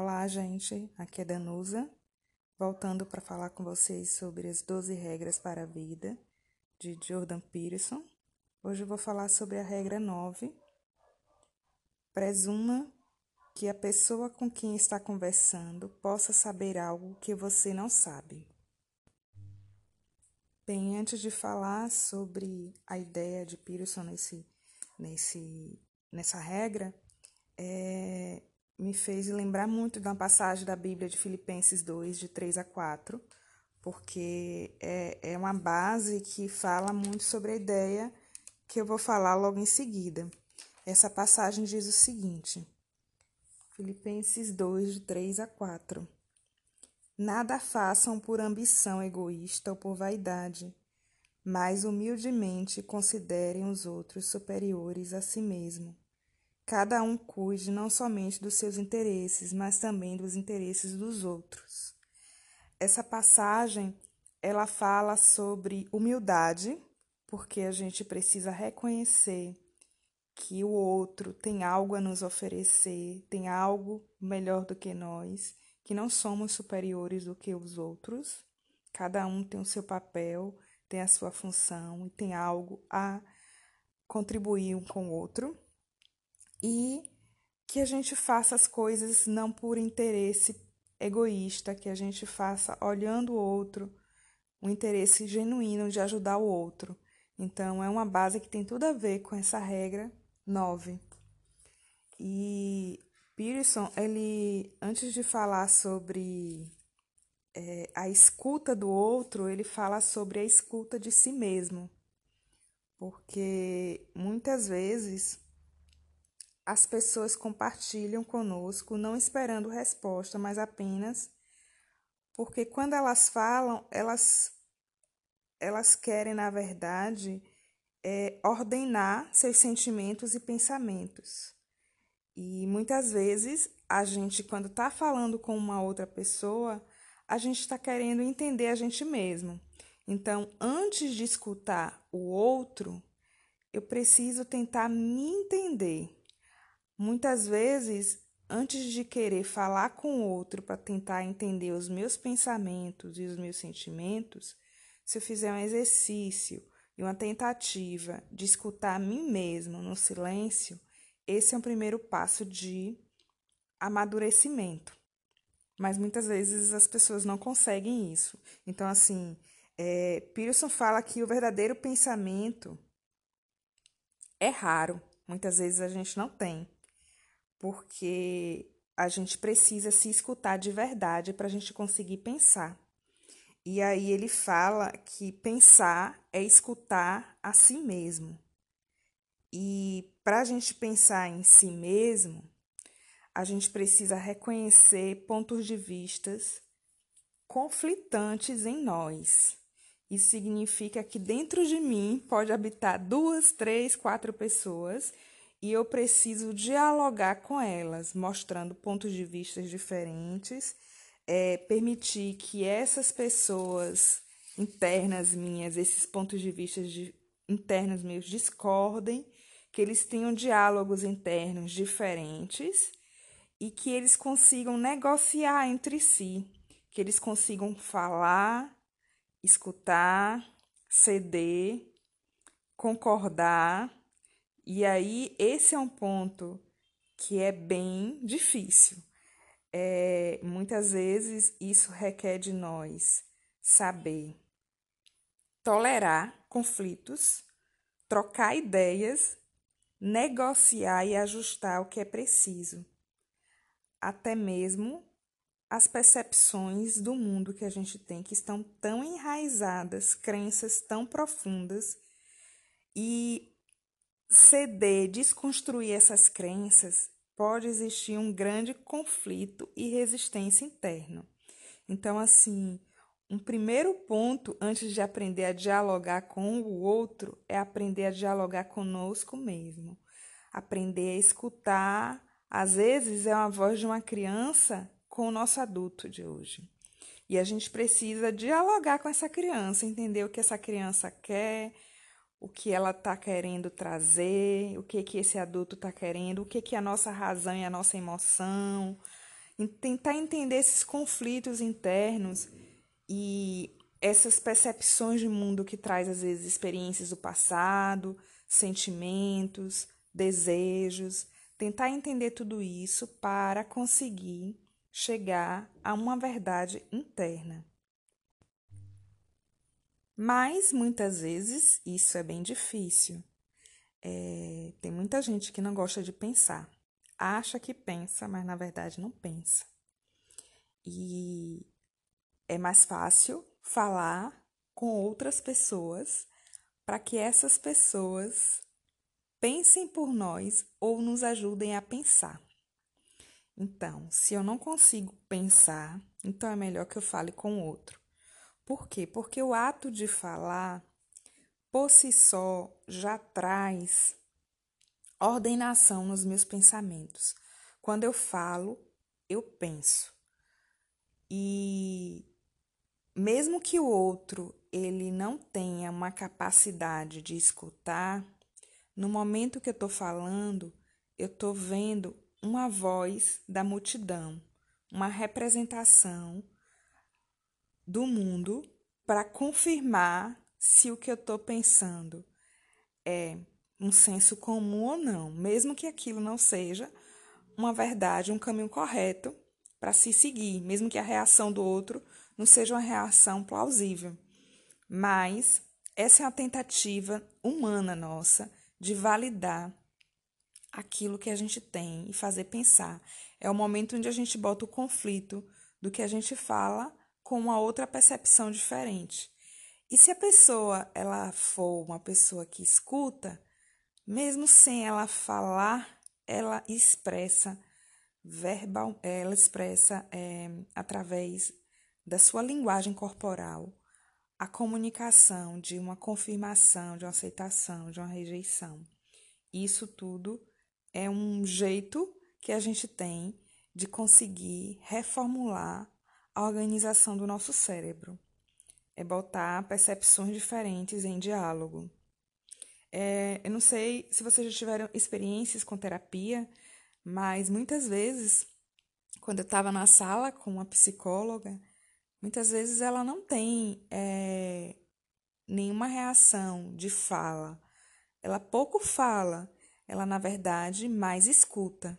Olá, gente. Aqui é Danusa, voltando para falar com vocês sobre as 12 regras para a vida de Jordan Peterson. Hoje eu vou falar sobre a regra 9. Presuma que a pessoa com quem está conversando possa saber algo que você não sabe. Bem, antes de falar sobre a ideia de Peterson nesse, nesse, nessa regra, é, me fez lembrar muito de uma passagem da Bíblia de Filipenses 2, de 3 a 4, porque é, é uma base que fala muito sobre a ideia que eu vou falar logo em seguida. Essa passagem diz o seguinte: Filipenses 2, de 3 a 4. Nada façam por ambição egoísta ou por vaidade, mas humildemente considerem os outros superiores a si mesmo cada um cuide não somente dos seus interesses, mas também dos interesses dos outros. Essa passagem, ela fala sobre humildade, porque a gente precisa reconhecer que o outro tem algo a nos oferecer, tem algo melhor do que nós, que não somos superiores do que os outros. Cada um tem o seu papel, tem a sua função e tem algo a contribuir um com o outro e que a gente faça as coisas não por interesse egoísta, que a gente faça olhando o outro, um interesse genuíno de ajudar o outro. Então, é uma base que tem tudo a ver com essa regra 9. E Pearson, ele, antes de falar sobre é, a escuta do outro, ele fala sobre a escuta de si mesmo. Porque muitas vezes as pessoas compartilham conosco, não esperando resposta, mas apenas porque quando elas falam, elas, elas querem, na verdade, é, ordenar seus sentimentos e pensamentos. E muitas vezes a gente, quando está falando com uma outra pessoa, a gente está querendo entender a gente mesmo. Então, antes de escutar o outro, eu preciso tentar me entender. Muitas vezes, antes de querer falar com o outro para tentar entender os meus pensamentos e os meus sentimentos, se eu fizer um exercício e uma tentativa de escutar a mim mesmo no silêncio, esse é o primeiro passo de amadurecimento. Mas muitas vezes as pessoas não conseguem isso. Então, assim, é, Pearson fala que o verdadeiro pensamento é raro. Muitas vezes a gente não tem porque a gente precisa se escutar de verdade para a gente conseguir pensar. E aí ele fala que pensar é escutar a si mesmo. E para a gente pensar em si mesmo, a gente precisa reconhecer pontos de vistas conflitantes em nós. Isso significa que dentro de mim pode habitar duas, três, quatro pessoas e eu preciso dialogar com elas, mostrando pontos de vista diferentes, é, permitir que essas pessoas internas minhas, esses pontos de vista de, internos meus discordem, que eles tenham diálogos internos diferentes e que eles consigam negociar entre si, que eles consigam falar, escutar, ceder, concordar e aí, esse é um ponto que é bem difícil. É, muitas vezes isso requer de nós saber tolerar conflitos, trocar ideias, negociar e ajustar o que é preciso, até mesmo as percepções do mundo que a gente tem, que estão tão enraizadas, crenças tão profundas, e ceder, desconstruir essas crenças, pode existir um grande conflito e resistência interno. Então, assim, um primeiro ponto antes de aprender a dialogar com o outro é aprender a dialogar conosco mesmo. Aprender a escutar, às vezes é uma voz de uma criança com o nosso adulto de hoje. E a gente precisa dialogar com essa criança, entender o que essa criança quer, o que ela está querendo trazer, o que que esse adulto está querendo, o que que a nossa razão e a nossa emoção tentar entender esses conflitos internos e essas percepções de mundo que traz às vezes experiências do passado, sentimentos, desejos, tentar entender tudo isso para conseguir chegar a uma verdade interna. Mas muitas vezes isso é bem difícil. É, tem muita gente que não gosta de pensar, acha que pensa, mas na verdade não pensa. E é mais fácil falar com outras pessoas para que essas pessoas pensem por nós ou nos ajudem a pensar. Então, se eu não consigo pensar, então é melhor que eu fale com outro. Por quê? Porque o ato de falar, por si só, já traz ordenação nos meus pensamentos. Quando eu falo, eu penso. E mesmo que o outro ele não tenha uma capacidade de escutar, no momento que eu estou falando, eu estou vendo uma voz da multidão, uma representação do mundo para confirmar se o que eu estou pensando é um senso comum ou não, mesmo que aquilo não seja uma verdade, um caminho correto para se seguir, mesmo que a reação do outro não seja uma reação plausível. Mas essa é uma tentativa humana nossa de validar aquilo que a gente tem e fazer pensar. É o momento onde a gente bota o conflito do que a gente fala com uma outra percepção diferente. E se a pessoa ela for uma pessoa que escuta, mesmo sem ela falar, ela expressa verbal, ela expressa é, através da sua linguagem corporal a comunicação de uma confirmação, de uma aceitação, de uma rejeição. Isso tudo é um jeito que a gente tem de conseguir reformular a organização do nosso cérebro. É botar percepções diferentes em diálogo. É, eu não sei se vocês já tiveram experiências com terapia, mas muitas vezes, quando eu estava na sala com uma psicóloga, muitas vezes ela não tem é, nenhuma reação de fala. Ela pouco fala, ela na verdade mais escuta.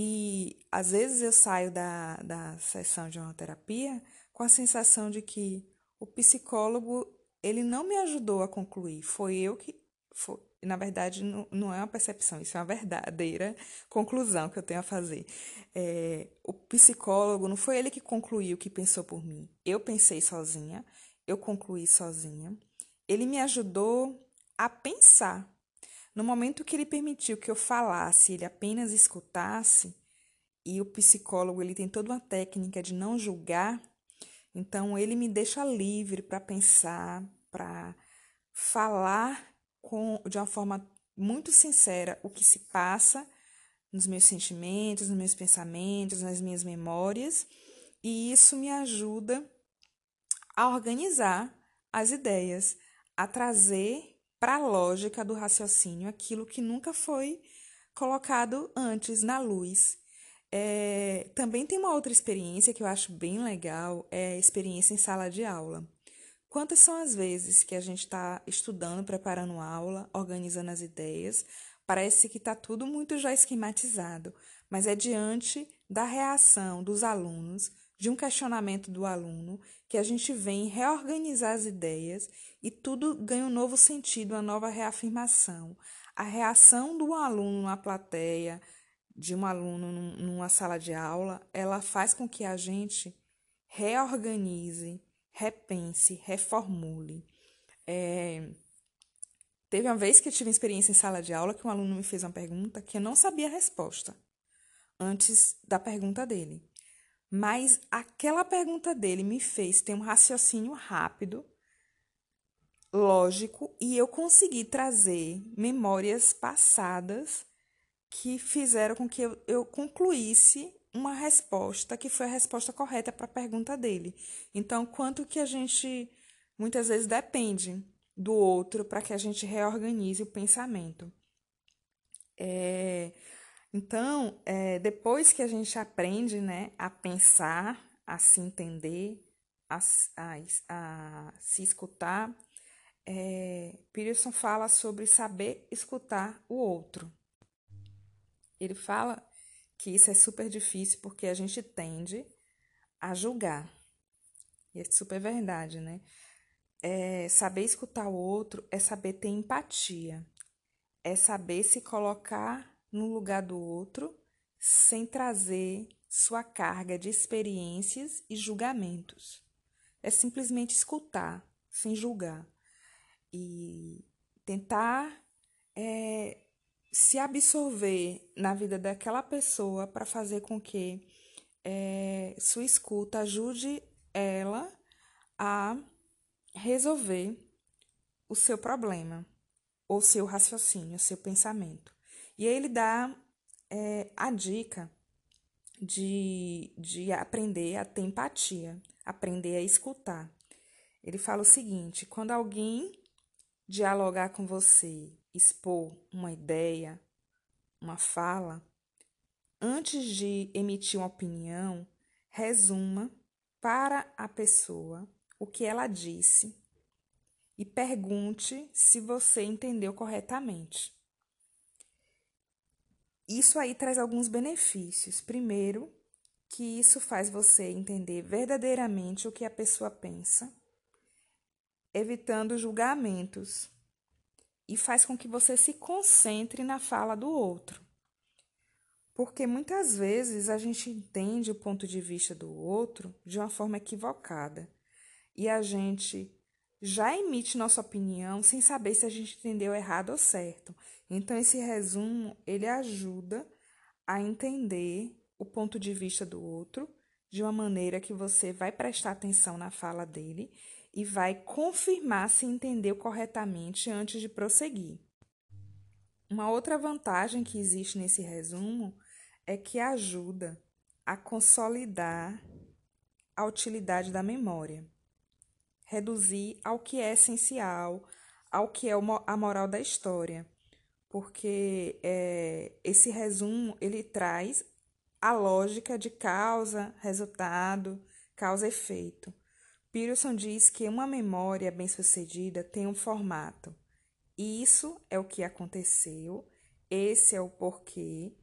E às vezes eu saio da, da sessão de uma terapia com a sensação de que o psicólogo ele não me ajudou a concluir, foi eu que. Foi, na verdade, não, não é uma percepção, isso é uma verdadeira conclusão que eu tenho a fazer. É, o psicólogo não foi ele que concluiu que pensou por mim. Eu pensei sozinha, eu concluí sozinha. Ele me ajudou a pensar no momento que ele permitiu que eu falasse, ele apenas escutasse, e o psicólogo ele tem toda uma técnica de não julgar, então ele me deixa livre para pensar, para falar com, de uma forma muito sincera o que se passa nos meus sentimentos, nos meus pensamentos, nas minhas memórias, e isso me ajuda a organizar as ideias, a trazer para a lógica do raciocínio aquilo que nunca foi colocado antes na luz. É, também tem uma outra experiência que eu acho bem legal, é a experiência em sala de aula. Quantas são as vezes que a gente está estudando, preparando aula, organizando as ideias, parece que está tudo muito já esquematizado, mas é diante da reação dos alunos, de um questionamento do aluno, que a gente vem reorganizar as ideias e tudo ganha um novo sentido, uma nova reafirmação. A reação do aluno na plateia, de um aluno numa sala de aula, ela faz com que a gente reorganize, repense, reformule. É... Teve uma vez que eu tive uma experiência em sala de aula que um aluno me fez uma pergunta que eu não sabia a resposta antes da pergunta dele. Mas aquela pergunta dele me fez ter um raciocínio rápido lógico e eu consegui trazer memórias passadas que fizeram com que eu, eu concluísse uma resposta que foi a resposta correta para a pergunta dele. Então, quanto que a gente muitas vezes depende do outro para que a gente reorganize o pensamento. É, Então, é, depois que a gente aprende né, a pensar, a se entender, a, a, a se escutar, é, Peterson fala sobre saber escutar o outro. Ele fala que isso é super difícil porque a gente tende a julgar. E é super verdade, né? É, saber escutar o outro é saber ter empatia, é saber se colocar no lugar do outro sem trazer sua carga de experiências e julgamentos. É simplesmente escutar, sem julgar. E tentar é, se absorver na vida daquela pessoa para fazer com que é, sua escuta ajude ela a resolver o seu problema, ou seu raciocínio, seu pensamento. E aí ele dá é, a dica de, de aprender a ter empatia, aprender a escutar. Ele fala o seguinte: quando alguém dialogar com você, expor uma ideia, uma fala, antes de emitir uma opinião, resuma para a pessoa o que ela disse e pergunte se você entendeu corretamente. Isso aí traz alguns benefícios. Primeiro, que isso faz você entender verdadeiramente o que a pessoa pensa, evitando julgamentos, e faz com que você se concentre na fala do outro. Porque muitas vezes a gente entende o ponto de vista do outro de uma forma equivocada e a gente já emite nossa opinião sem saber se a gente entendeu errado ou certo. Então esse resumo, ele ajuda a entender o ponto de vista do outro de uma maneira que você vai prestar atenção na fala dele e vai confirmar se entendeu corretamente antes de prosseguir. Uma outra vantagem que existe nesse resumo é que ajuda a consolidar a utilidade da memória, reduzir ao que é essencial, ao que é a moral da história porque é, esse resumo ele traz a lógica de causa, resultado, causa-efeito. Pearson diz que uma memória bem-sucedida tem um formato. Isso é o que aconteceu, esse é o porquê,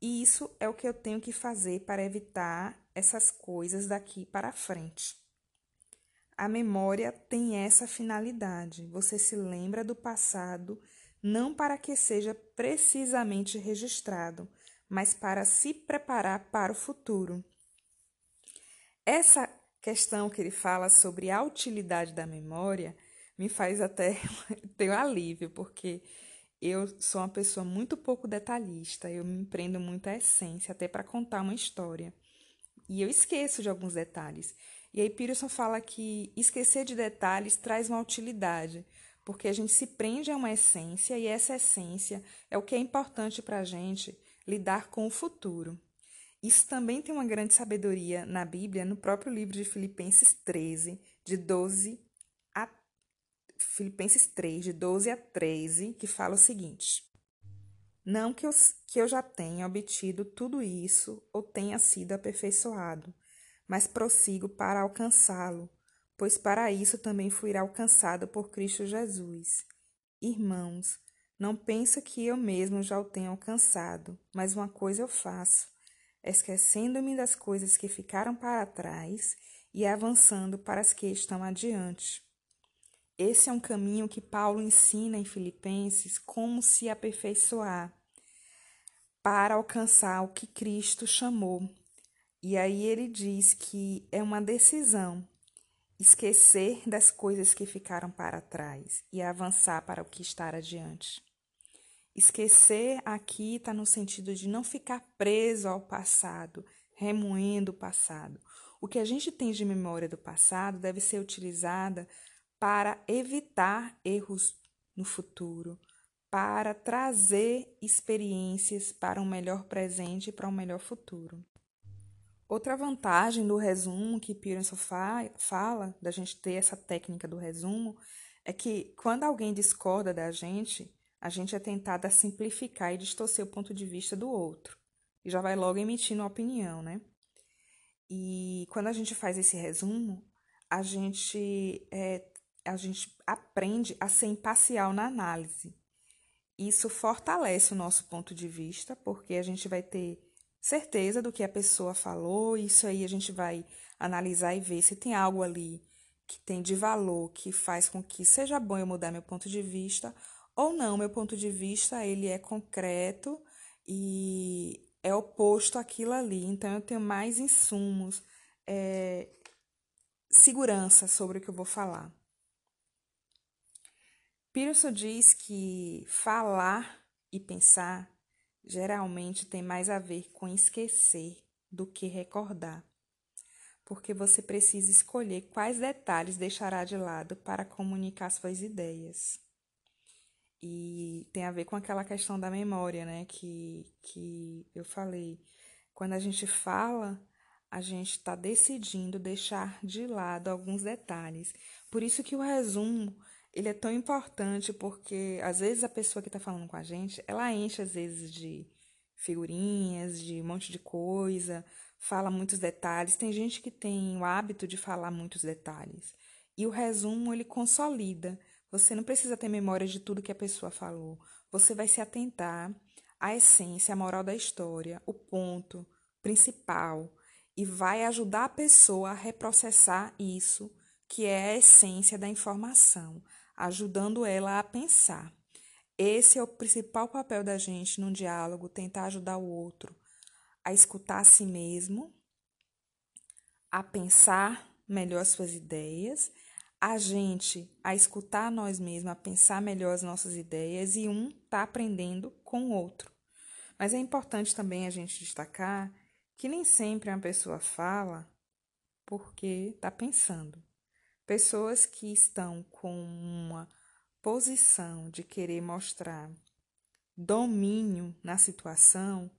isso é o que eu tenho que fazer para evitar essas coisas daqui para frente. A memória tem essa finalidade. Você se lembra do passado não para que seja precisamente registrado, mas para se preparar para o futuro. Essa questão que ele fala sobre a utilidade da memória me faz até ter um alívio, porque eu sou uma pessoa muito pouco detalhista, eu me prendo muito à essência, até para contar uma história. E eu esqueço de alguns detalhes. E aí Peterson fala que esquecer de detalhes traz uma utilidade, porque a gente se prende a uma essência e essa essência é o que é importante para a gente lidar com o futuro. Isso também tem uma grande sabedoria na Bíblia, no próprio livro de Filipenses 13, de 12 a Filipenses 3, de 12 a 13, que fala o seguinte: Não que eu, que eu já tenha obtido tudo isso ou tenha sido aperfeiçoado, mas prossigo para alcançá-lo pois para isso também fui alcançado por Cristo Jesus. Irmãos, não penso que eu mesmo já o tenha alcançado, mas uma coisa eu faço, esquecendo-me das coisas que ficaram para trás e avançando para as que estão adiante. Esse é um caminho que Paulo ensina em Filipenses como se aperfeiçoar para alcançar o que Cristo chamou. E aí ele diz que é uma decisão esquecer das coisas que ficaram para trás e avançar para o que está adiante. Esquecer aqui está no sentido de não ficar preso ao passado, remoendo o passado. O que a gente tem de memória do passado deve ser utilizada para evitar erros no futuro, para trazer experiências para um melhor presente e para um melhor futuro. Outra vantagem do resumo que Pearson fa fala, da gente ter essa técnica do resumo, é que quando alguém discorda da gente, a gente é tentado a simplificar e distorcer o ponto de vista do outro. E já vai logo emitindo opinião, né? E quando a gente faz esse resumo, a gente, é, a gente aprende a ser imparcial na análise. Isso fortalece o nosso ponto de vista, porque a gente vai ter certeza do que a pessoa falou, isso aí a gente vai analisar e ver se tem algo ali que tem de valor que faz com que seja bom eu mudar meu ponto de vista ou não. Meu ponto de vista ele é concreto e é oposto àquilo ali. Então eu tenho mais insumos, é, segurança sobre o que eu vou falar. Pearson diz que falar e pensar geralmente tem mais a ver com esquecer do que recordar porque você precisa escolher quais detalhes deixará de lado para comunicar suas ideias. E tem a ver com aquela questão da memória, né, que, que eu falei. Quando a gente fala, a gente está decidindo deixar de lado alguns detalhes. Por isso que o resumo ele é tão importante, porque às vezes a pessoa que está falando com a gente, ela enche às vezes de figurinhas, de um monte de coisa, fala muitos detalhes. Tem gente que tem o hábito de falar muitos detalhes. E o resumo ele consolida. Você não precisa ter memória de tudo que a pessoa falou. Você vai se atentar à essência, à moral da história, o ponto principal e vai ajudar a pessoa a reprocessar isso, que é a essência da informação, ajudando ela a pensar. Esse é o principal papel da gente num diálogo, tentar ajudar o outro a escutar a si mesmo, a pensar melhor as suas ideias, a gente a escutar nós mesmos, a pensar melhor as nossas ideias e um tá aprendendo com o outro. Mas é importante também a gente destacar que nem sempre uma pessoa fala porque está pensando. Pessoas que estão com uma posição de querer mostrar domínio na situação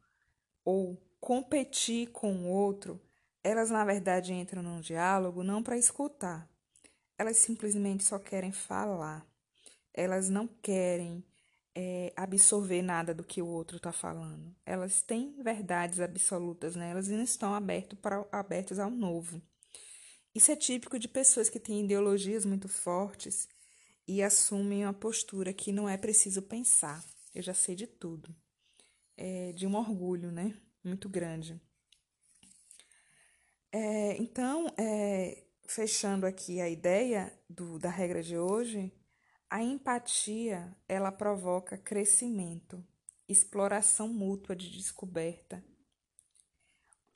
ou competir com o outro, elas na verdade entram num diálogo não para escutar. Elas simplesmente só querem falar. Elas não querem é, absorver nada do que o outro está falando. Elas têm verdades absolutas nelas né? e não estão abertas ao novo. Isso é típico de pessoas que têm ideologias muito fortes e assumem uma postura que não é preciso pensar. Eu já sei de tudo. É de um orgulho, né? muito grande. É, então, é, fechando aqui a ideia do, da regra de hoje, a empatia ela provoca crescimento, exploração mútua de descoberta.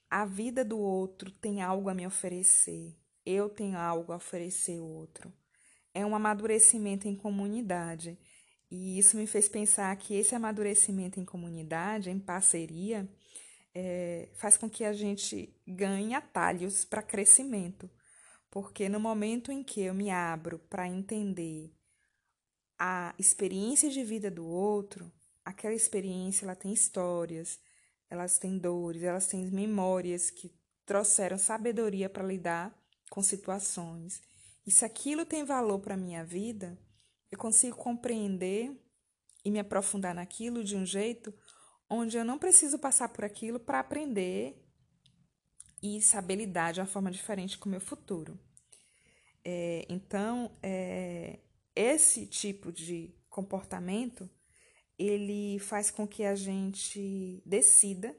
A vida do outro tem algo a me oferecer, eu tenho algo a oferecer ao outro. É um amadurecimento em comunidade. E isso me fez pensar que esse amadurecimento em comunidade, em parceria, é, faz com que a gente ganhe atalhos para crescimento. Porque no momento em que eu me abro para entender a experiência de vida do outro, aquela experiência ela tem histórias, elas têm dores, elas têm memórias que trouxeram sabedoria para lidar com situações. E se aquilo tem valor para a minha vida, eu consigo compreender e me aprofundar naquilo de um jeito onde eu não preciso passar por aquilo para aprender e saber lidar de uma forma diferente com o meu futuro. É, então, é, esse tipo de comportamento ele faz com que a gente decida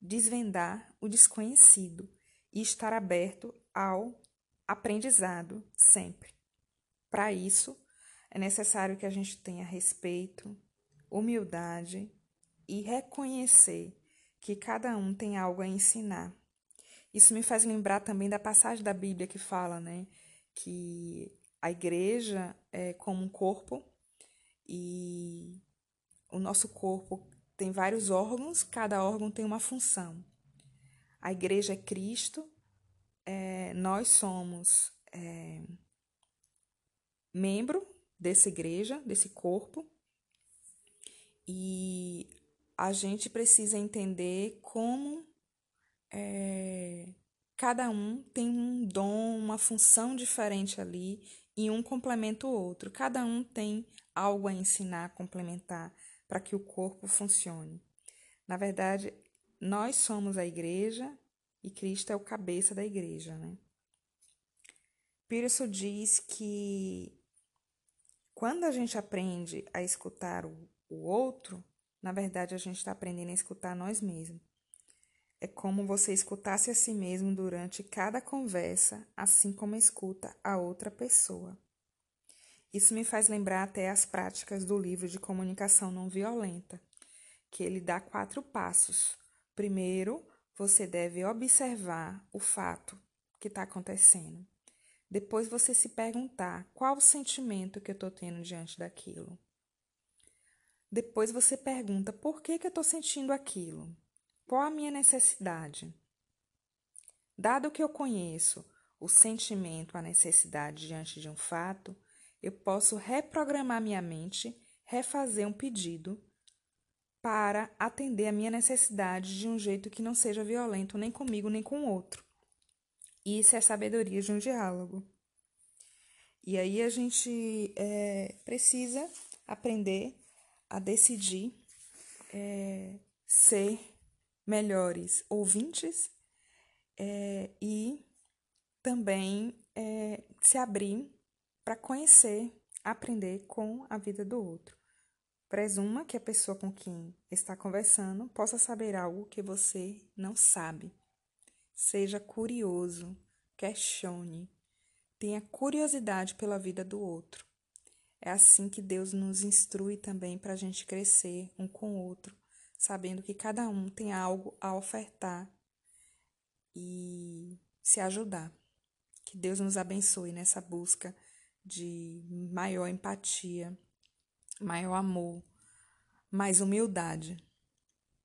desvendar o desconhecido e estar aberto ao aprendizado sempre. Para isso, é necessário que a gente tenha respeito, humildade e reconhecer que cada um tem algo a ensinar. Isso me faz lembrar também da passagem da Bíblia que fala, né, que a igreja é como um corpo e o nosso corpo tem vários órgãos, cada órgão tem uma função. A igreja é Cristo, é, nós somos é, membro dessa igreja, desse corpo, e a gente precisa entender como é, cada um tem um dom, uma função diferente ali e um complementa o outro. Cada um tem algo a ensinar, a complementar para que o corpo funcione. Na verdade, nós somos a igreja e Cristo é o cabeça da igreja, né? Pearson diz que quando a gente aprende a escutar o, o outro, na verdade a gente está aprendendo a escutar nós mesmos. É como você escutasse a si mesmo durante cada conversa, assim como escuta a outra pessoa. Isso me faz lembrar até as práticas do livro de comunicação não violenta, que ele dá quatro passos. Primeiro, você deve observar o fato que está acontecendo. Depois você se perguntar qual o sentimento que eu estou tendo diante daquilo. Depois você pergunta por que, que eu estou sentindo aquilo. Qual a minha necessidade? Dado que eu conheço o sentimento, a necessidade diante de um fato, eu posso reprogramar minha mente, refazer um pedido para atender a minha necessidade de um jeito que não seja violento nem comigo nem com o outro. Isso é sabedoria de um diálogo. E aí a gente é, precisa aprender a decidir é, ser melhores ouvintes é, e também é, se abrir para conhecer, aprender com a vida do outro. Presuma que a pessoa com quem está conversando possa saber algo que você não sabe. Seja curioso, questione, tenha curiosidade pela vida do outro. É assim que Deus nos instrui também para a gente crescer um com o outro, sabendo que cada um tem algo a ofertar e se ajudar. Que Deus nos abençoe nessa busca de maior empatia, maior amor, mais humildade.